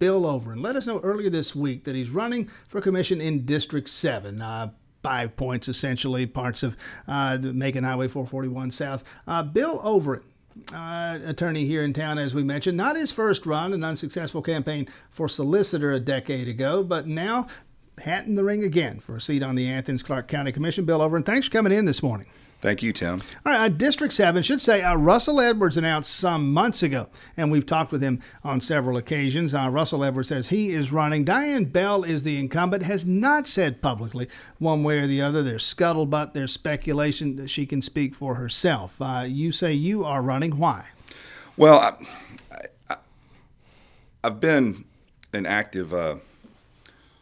Bill Overend let us know earlier this week that he's running for commission in District 7. Uh, five points essentially, parts of uh, Macon Highway 441 South. Uh, Bill Overend. Uh, attorney here in town, as we mentioned. Not his first run, an unsuccessful campaign for solicitor a decade ago, but now hat in the ring again for a seat on the Athens Clarke County Commission. Bill Overend, thanks for coming in this morning. Thank you, Tim. All right, uh, District 7 should say uh, Russell Edwards announced some months ago, and we've talked with him on several occasions. Uh, Russell Edwards says he is running. Diane Bell is the incumbent, has not said publicly one way or the other. There's scuttlebutt, there's speculation that she can speak for herself. Uh, you say you are running. Why? Well, I, have been an active uh,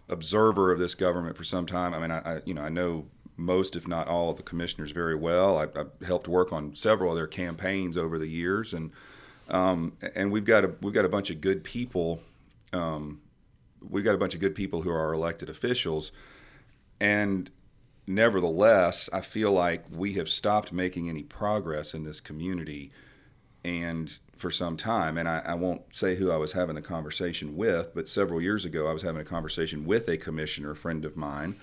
observer of this government for some time. I mean, I, I you know I know most, if not all, of the commissioners very well. I, have helped work on several of their campaigns over the years, and um, and we've got a we've got a bunch of good people. Um, we've got a bunch of good people who are elected officials, and nevertheless, I feel like we have stopped making any progress in this community, and for some time. And I, I won't say who I was having the conversation with, but several years ago, I was having a conversation with a commissioner, a friend of mine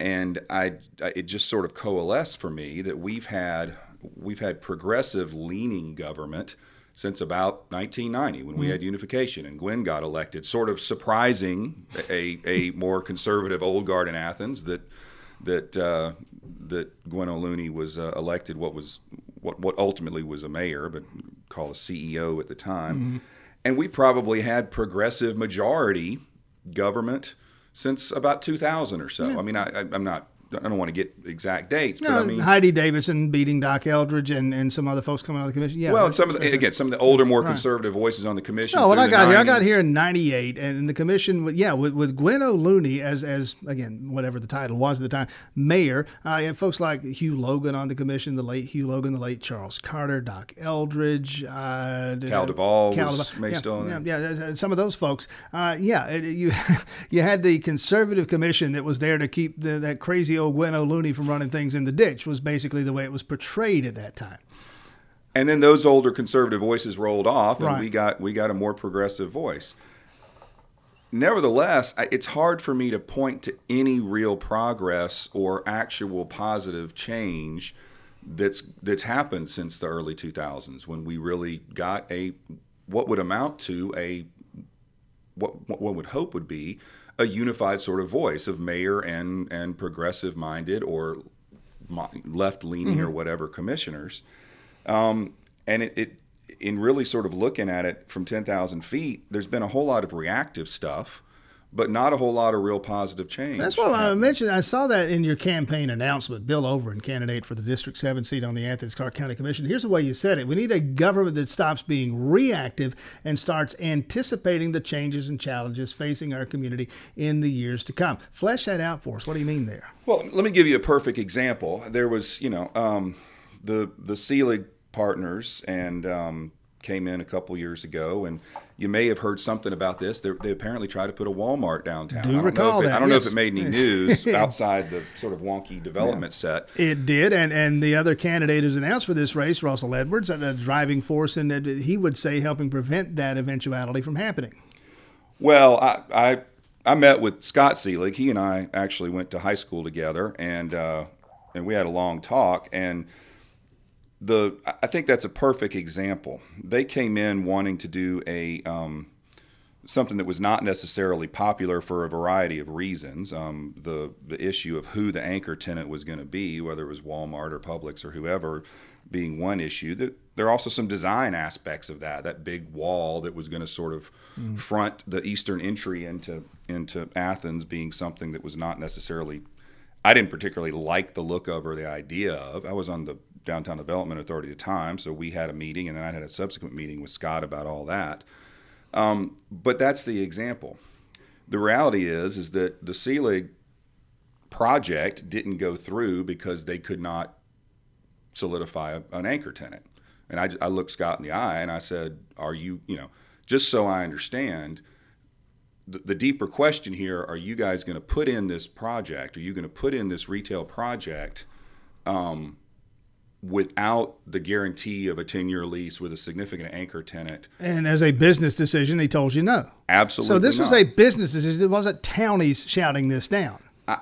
and I, it just sort of coalesced for me that we've had we've had progressive leaning government since about 1990 when we mm-hmm. had unification and Gwen got elected, sort of surprising a, a more conservative old guard in Athens that that uh, that Gwen O'Looney was uh, elected what was what what ultimately was a mayor but called a CEO at the time, mm-hmm. and we probably had progressive majority government since about 2000 or so. Yeah. I mean, I, am not. I don't want to get exact dates, no, but I mean Heidi Davidson beating Doc Eldridge and, and some other folks coming out of the commission. Yeah, well, and some of the, again some of the older, more conservative right. voices on the commission. No, what I got 90s. here, I got here in '98, and the commission, yeah, with, with Gwen O'Looney as as again whatever the title was at the time, mayor. Uh, had folks like Hugh Logan on the commission, the late Hugh Logan, the late Charles Carter, Doc Eldridge, uh, Cal Duvall, Cal Duvall. Yeah, still yeah, yeah, some of those folks. Uh, yeah, it, you you had the conservative commission that was there to keep the, that crazy old Gwen O'Looney from running things in the ditch was basically the way it was portrayed at that time. And then those older conservative voices rolled off, and right. we got we got a more progressive voice. Nevertheless, it's hard for me to point to any real progress or actual positive change that's that's happened since the early 2000s when we really got a what would amount to a what what one would hope would be a unified sort of voice of mayor and and progressive minded or left leaning mm-hmm. or whatever commissioners. Um, and it, it, in really sort of looking at it from 10,000 feet, there's been a whole lot of reactive stuff but not a whole lot of real positive change. That's what I mentioned. I saw that in your campaign announcement. Bill Overend, candidate for the District 7 seat on the Athens Clarke County Commission. Here's the way you said it We need a government that stops being reactive and starts anticipating the changes and challenges facing our community in the years to come. Flesh that out for us. What do you mean there? Well, let me give you a perfect example. There was, you know, um, the, the Selig partners and um, came in a couple years ago and you may have heard something about this. They, they apparently tried to put a Walmart downtown. Do I don't recall know if it, that. I don't yes. know if it made any news outside the sort of wonky development yeah. set. It did, and and the other candidate who's announced for this race, Russell Edwards, a driving force, and that he would say helping prevent that eventuality from happening. Well, I, I I met with Scott Selig. He and I actually went to high school together, and uh, and we had a long talk and the I think that's a perfect example. They came in wanting to do a um, something that was not necessarily popular for a variety of reasons. Um, the the issue of who the anchor tenant was going to be, whether it was Walmart or Publix or whoever, being one issue. That there are also some design aspects of that. That big wall that was going to sort of mm. front the eastern entry into into Athens being something that was not necessarily. I didn't particularly like the look of or the idea of. I was on the Downtown Development Authority at the time. So we had a meeting, and then I had a subsequent meeting with Scott about all that. Um, but that's the example. The reality is, is that the Selig project didn't go through because they could not solidify an anchor tenant. And I, I looked Scott in the eye and I said, "Are you, you know, just so I understand." The, the deeper question here: Are you guys going to put in this project? Are you going to put in this retail project um, without the guarantee of a 10 year lease with a significant anchor tenant. And as a business decision, he told you no. Absolutely. So this was a business decision. It wasn't townies shouting this down. I,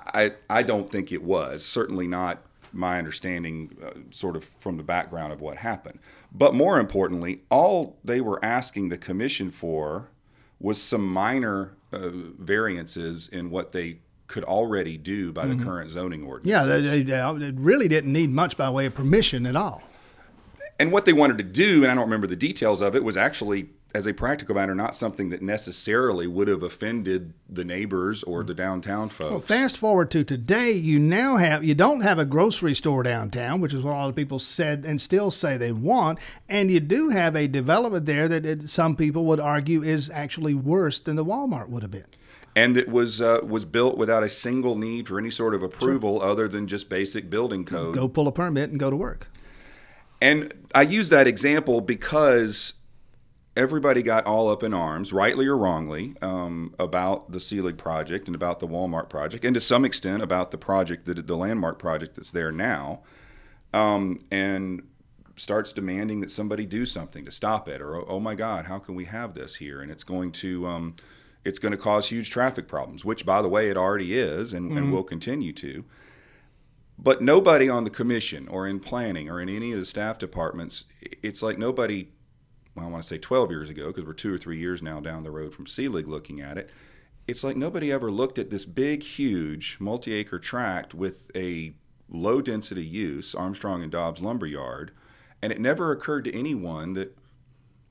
I, I don't think it was. Certainly not my understanding, uh, sort of from the background of what happened. But more importantly, all they were asking the commission for was some minor uh, variances in what they could already do by the mm-hmm. current zoning ordinance. Yeah, they, they, they really didn't need much by way of permission at all. and what they wanted to do, and I don't remember the details of it, was actually, as a practical matter, not something that necessarily would have offended the neighbors or the downtown folks. Well, fast forward to today, you now have you don't have a grocery store downtown, which is what a lot of people said and still say they want, and you do have a development there that it, some people would argue is actually worse than the Walmart would have been. And it was uh, was built without a single need for any sort of approval other than just basic building code. Go pull a permit and go to work. And I use that example because everybody got all up in arms, rightly or wrongly, um, about the Selig project and about the Walmart project, and to some extent about the project that the landmark project that's there now, um, and starts demanding that somebody do something to stop it, or oh my God, how can we have this here? And it's going to um, it's going to cause huge traffic problems, which by the way it already is, and, and mm-hmm. will continue to. But nobody on the commission or in planning or in any of the staff departments, it's like nobody, well, I want to say 12 years ago, because we're two or three years now down the road from Selig looking at it. It's like nobody ever looked at this big, huge, multi acre tract with a low density use, Armstrong and Dobbs Lumberyard, and it never occurred to anyone that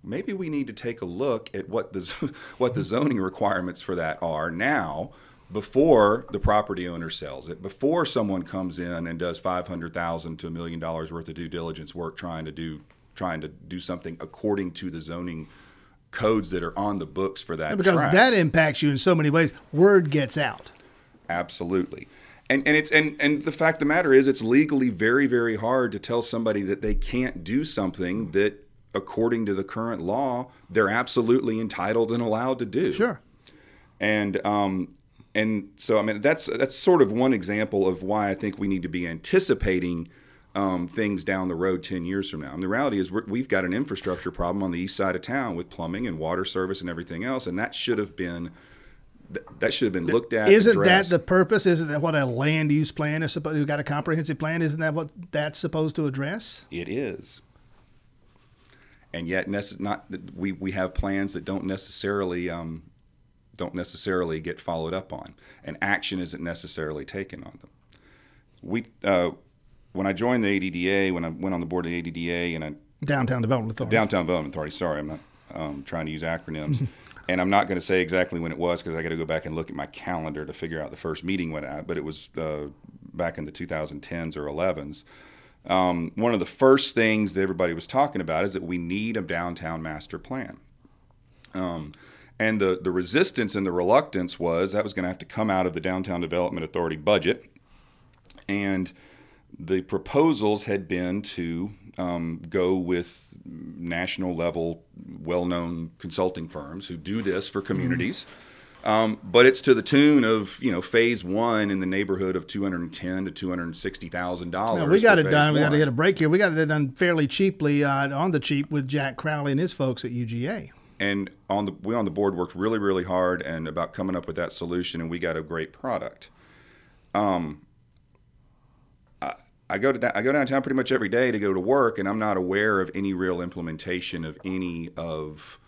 maybe we need to take a look at what the what the zoning requirements for that are now before the property owner sells it before someone comes in and does 500,000 to a million dollars worth of due diligence work trying to do trying to do something according to the zoning codes that are on the books for that Because tract. that impacts you in so many ways. Word gets out. Absolutely. And and it's and and the fact of the matter is it's legally very very hard to tell somebody that they can't do something that according to the current law they're absolutely entitled and allowed to do. Sure. And um and so I mean that's that's sort of one example of why I think we need to be anticipating um, things down the road 10 years from now. And the reality is we're, we've got an infrastructure problem on the east side of town with plumbing and water service and everything else and that should have been that should have been looked at. Isn't addressed. that the purpose? Isn't that what a land use plan is supposed? You got a comprehensive plan? Isn't that what that's supposed to address? It is. And yet, nece- not we, we have plans that don't necessarily um, don't necessarily get followed up on, and action isn't necessarily taken on them. We uh, when I joined the ADDA, when I went on the board of the ADDA, and I Downtown Development Authority. Downtown Development Authority. Sorry, I'm not um, trying to use acronyms, and I'm not going to say exactly when it was because I got to go back and look at my calendar to figure out the first meeting when I. But it was uh, back in the 2010s or 11s. Um, one of the first things that everybody was talking about is that we need a downtown master plan. Um, and the, the resistance and the reluctance was that was going to have to come out of the Downtown Development Authority budget. And the proposals had been to um, go with national level, well known consulting firms who do this for communities. Um, but it's to the tune of you know phase one in the neighborhood of two hundred and ten to two hundred and sixty thousand dollars. We got it done. We got to get a break here. We got it done fairly cheaply uh, on the cheap with Jack Crowley and his folks at UGA. and on the we on the board worked really really hard and about coming up with that solution and we got a great product um I, I go to I go downtown pretty much every day to go to work and I'm not aware of any real implementation of any of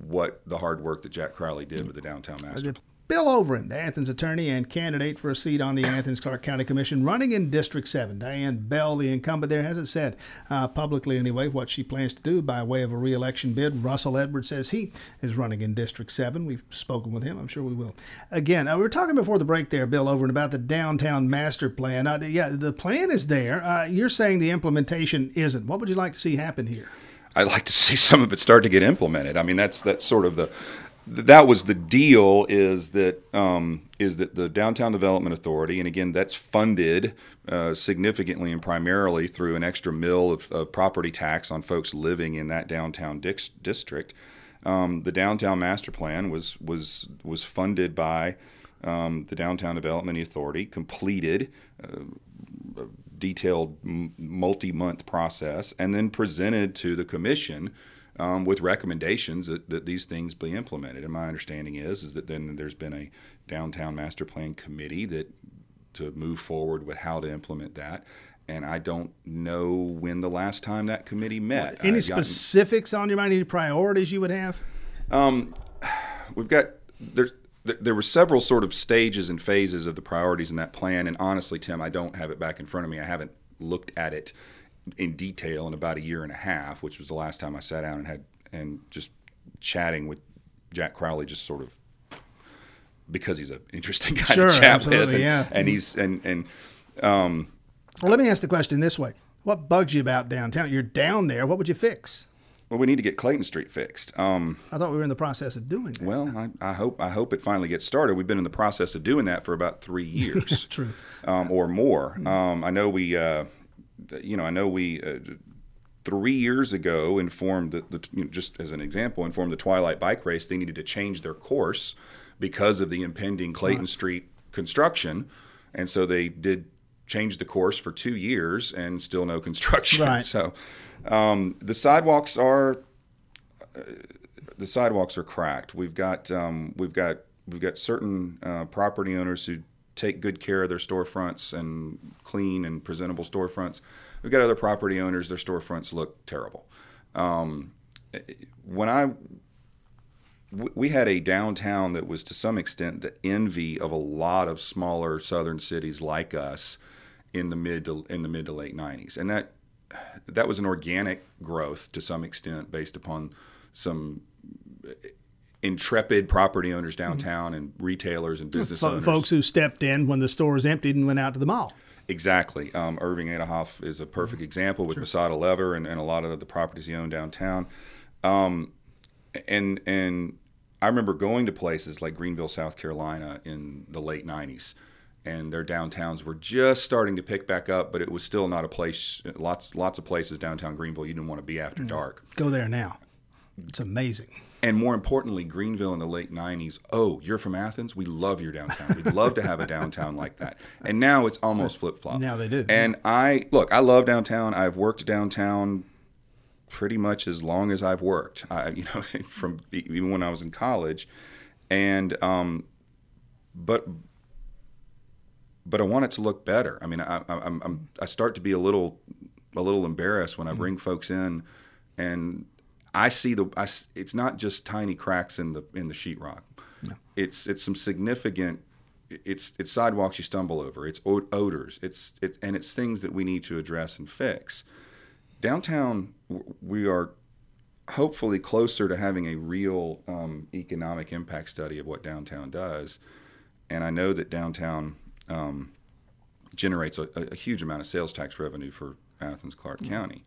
what the hard work that Jack Crowley did with the downtown master Bill Overend, the Athens attorney and candidate for a seat on the Athens Clarke County Commission, running in District 7. Diane Bell, the incumbent there, hasn't said uh, publicly anyway what she plans to do by way of a reelection bid. Russell Edwards says he is running in District 7. We've spoken with him. I'm sure we will. Again, uh, we were talking before the break there, Bill Overend, about the downtown master plan. Uh, yeah, the plan is there. Uh, you're saying the implementation isn't. What would you like to see happen here? I'd like to see some of it start to get implemented. I mean, that's that's sort of the that was the deal is that um, is that the downtown development authority, and again, that's funded uh, significantly and primarily through an extra mill of, of property tax on folks living in that downtown dix- district. Um, the downtown master plan was was was funded by um, the downtown development authority, completed. Uh, detailed multi-month process and then presented to the commission um, with recommendations that, that these things be implemented. And my understanding is is that then there's been a downtown master plan committee that to move forward with how to implement that. And I don't know when the last time that committee met. Any gotten- specifics on your mind? Any priorities you would have? we've got there's th- there were several sort of stages and phases of the priorities in that plan and honestly tim i don't have it back in front of me i haven't looked at it in detail in about a year and a half which was the last time i sat down and had and just chatting with jack crowley just sort of because he's an interesting guy Sure, to chat with absolutely, and, yeah. and he's and and um, Well, let me ask the question this way: What bugs you about downtown? You're down there. What would you fix? Well we need to get clayton street fixed um, I thought we were in the process of doing that. Well, I, I hope I hope it finally gets started. We've been in the process of doing that for about three years, True. um, or more. Um, I know we, uh, you know, I know we uh, three years ago informed the, the you know, just as an example, informed the Twilight Bike Race they needed to change their course because of the impending Clayton Street construction, and so they did change the course for two years and still no construction. Right. So um, the sidewalks are the sidewalks are cracked. We've got um, we've got we've got certain uh, property owners who take good care of their storefronts and clean and presentable storefronts. We've got other property owners their storefronts look terrible. Um, when I we had a downtown that was to some extent the envy of a lot of smaller southern cities like us in the mid to in the mid to late 90s and that that was an organic growth to some extent based upon some intrepid property owners downtown and retailers and business Fo- owners folks who stepped in when the stores emptied and went out to the mall. Exactly. Um, Irving Adehoff is a perfect example with Masada Leather and, and a lot of the properties he owned downtown. Um, and and I remember going to places like Greenville, South Carolina in the late 90s. And their downtowns were just starting to pick back up, but it was still not a place. Lots, lots of places downtown Greenville you didn't want to be after dark. Go there now. It's amazing. And more importantly, Greenville in the late 90s. Oh, you're from Athens? We love your downtown. We'd love to have a downtown like that. And now it's almost flip flop. Now they do. And I, look, I love downtown. I've worked downtown pretty much as long as I've worked, I, you know, from even when I was in college. And, um, but, but I want it to look better. I mean, I, I, I'm, I'm, I start to be a little, a little embarrassed when I Mm-hmm. bring folks in and I see the. I it's not just tiny cracks in the in the sheetrock. It's it's some significant. It's it's sidewalks you stumble over. It's odors. It's it and it's things that we need to address and fix. Downtown, we are hopefully closer to having a real um, economic impact study of what downtown does, and I know that downtown um, generates a, a huge amount of sales tax revenue for Athens Clarke County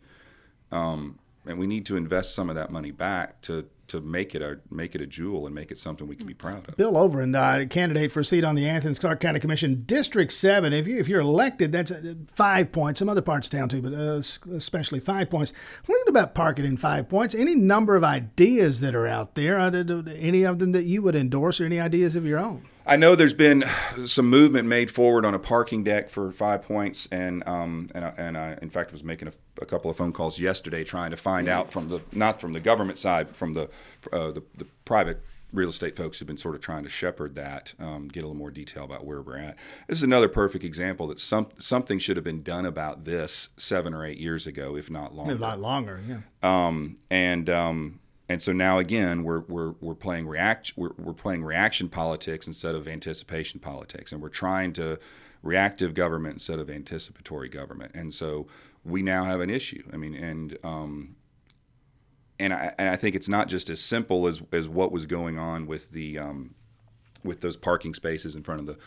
Um, and we need to invest some of that money back to to make it a make it a jewel and make it something we can be proud of. Bill Overend, uh, candidate for a seat on the Athens Clarke County Commission, District Seven. If you if you're elected, that's uh, five points. Some other parts of town too, but uh, especially five points. What do you do about parking in five points? Any number of ideas that are out there. Uh, any of them that you would endorse, or any ideas of your own? I know there's been some movement made forward on a parking deck for Five Points, and um, and I, and I in fact was making a, a couple of phone calls yesterday trying to find out from the not from the government side, but from the uh, the, the private real estate folks who've been sort of trying to shepherd that, um, get a little more detail about where we're at. This is another perfect example that some something should have been done about this seven or eight years ago, if not longer. A lot longer. Yeah. um, and um, and so now again we're we're we're playing react we're, we're playing reaction politics instead of anticipation politics, and we're trying to reactive government instead of anticipatory government, and so we now have an issue. I mean, and um, and I and I think it's not just as simple as as what was going on with the um, with those parking spaces in front of the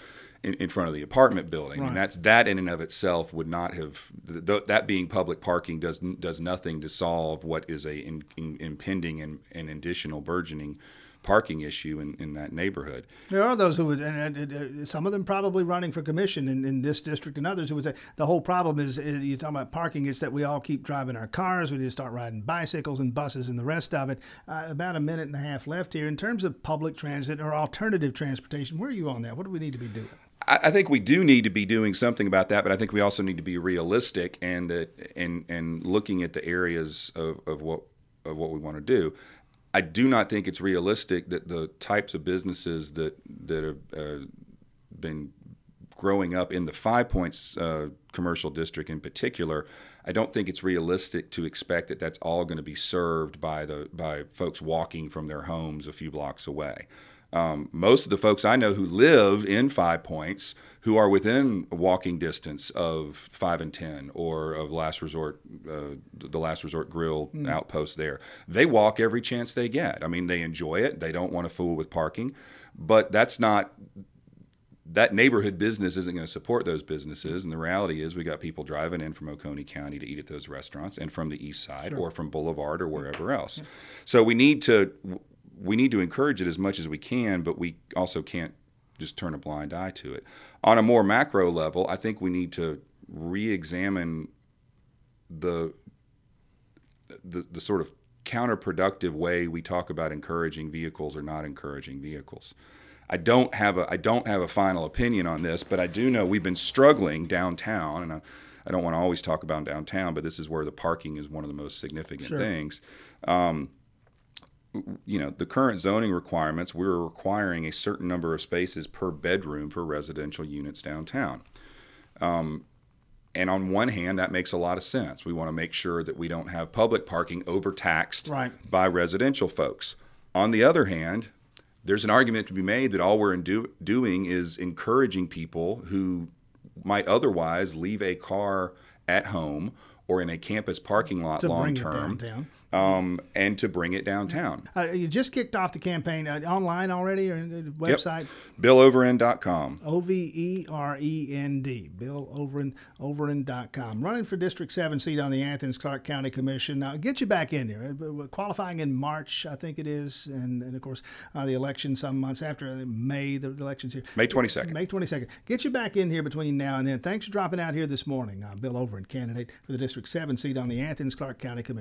in, in front of the apartment building. Right. And that's that in and of itself would not have th- that being public parking does does nothing to solve what is a in, in, impending and, and additional burgeoning parking issue in, in that neighborhood. There are those who would, and some of them probably running for commission in, in this district, and others who would say the whole problem is, is you're talking about parking. It's that we all keep driving our cars. We need to start riding bicycles and buses and the rest of it. Uh, about a minute and a half left here. In terms of public transit or alternative transportation, where are you on that? What do we need to be doing? I, think we do need to be doing something about that, but I think we also need to be realistic and that and and looking at the areas of, of what of what we want to do. I do not think it's realistic that the types of businesses that that have uh, been growing up in the Five Points uh, commercial district in particular, I don't think it's realistic to expect that that's all going to be served by the by folks walking from their homes a few blocks away. Um, most of the folks I know who live in Five Points, who are within walking distance of Five and Ten or of Last Resort, uh, the Last Resort Grill mm. outpost there, they walk every chance they get. I mean, they enjoy it. They don't want to fool with parking, but that's not that neighborhood business isn't going to support those businesses. And the reality is, we got people driving in from Oconee County to eat at those restaurants, and from the east side sure. or from Boulevard or wherever else. Yeah. So we need to we need to encourage it as much as we can, but we also can't just turn a blind eye to it. On a more macro level, I think we need to re-examine the the, the sort of counterproductive way we talk about encouraging vehicles or not encouraging vehicles. I don't have a I don't have a final opinion on this, but I do know we've been struggling downtown, and I, I don't want to always talk about downtown, but this is where the parking is one of the most significant sure. things. Um, you know, the current zoning requirements, we're requiring a certain number of spaces per bedroom for residential units downtown. Um, and on one hand, that makes a lot of sense. We want to make sure that we don't have public parking overtaxed right. by residential folks. On the other hand, there's an argument to be made that all we're do- doing is encouraging people who might otherwise leave a car at home or in a campus parking lot long term um, and to bring it downtown. Uh, you just kicked off the campaign uh, online already or website? Yep. BillOverend.com. O V E R E N D. BillOverend.com. Running for District 7 seat on the Athens Clarke County Commission. Now, get you back in there. Uh, qualifying in March, I think it is. And, and of course, uh, the election some months after uh, May, the election's here. May 22nd. May 22nd. Get you back in here between now and then. Thanks for dropping out here this morning. Bill Overend, candidate for the District 7 seat on the Athens Clark County Commission.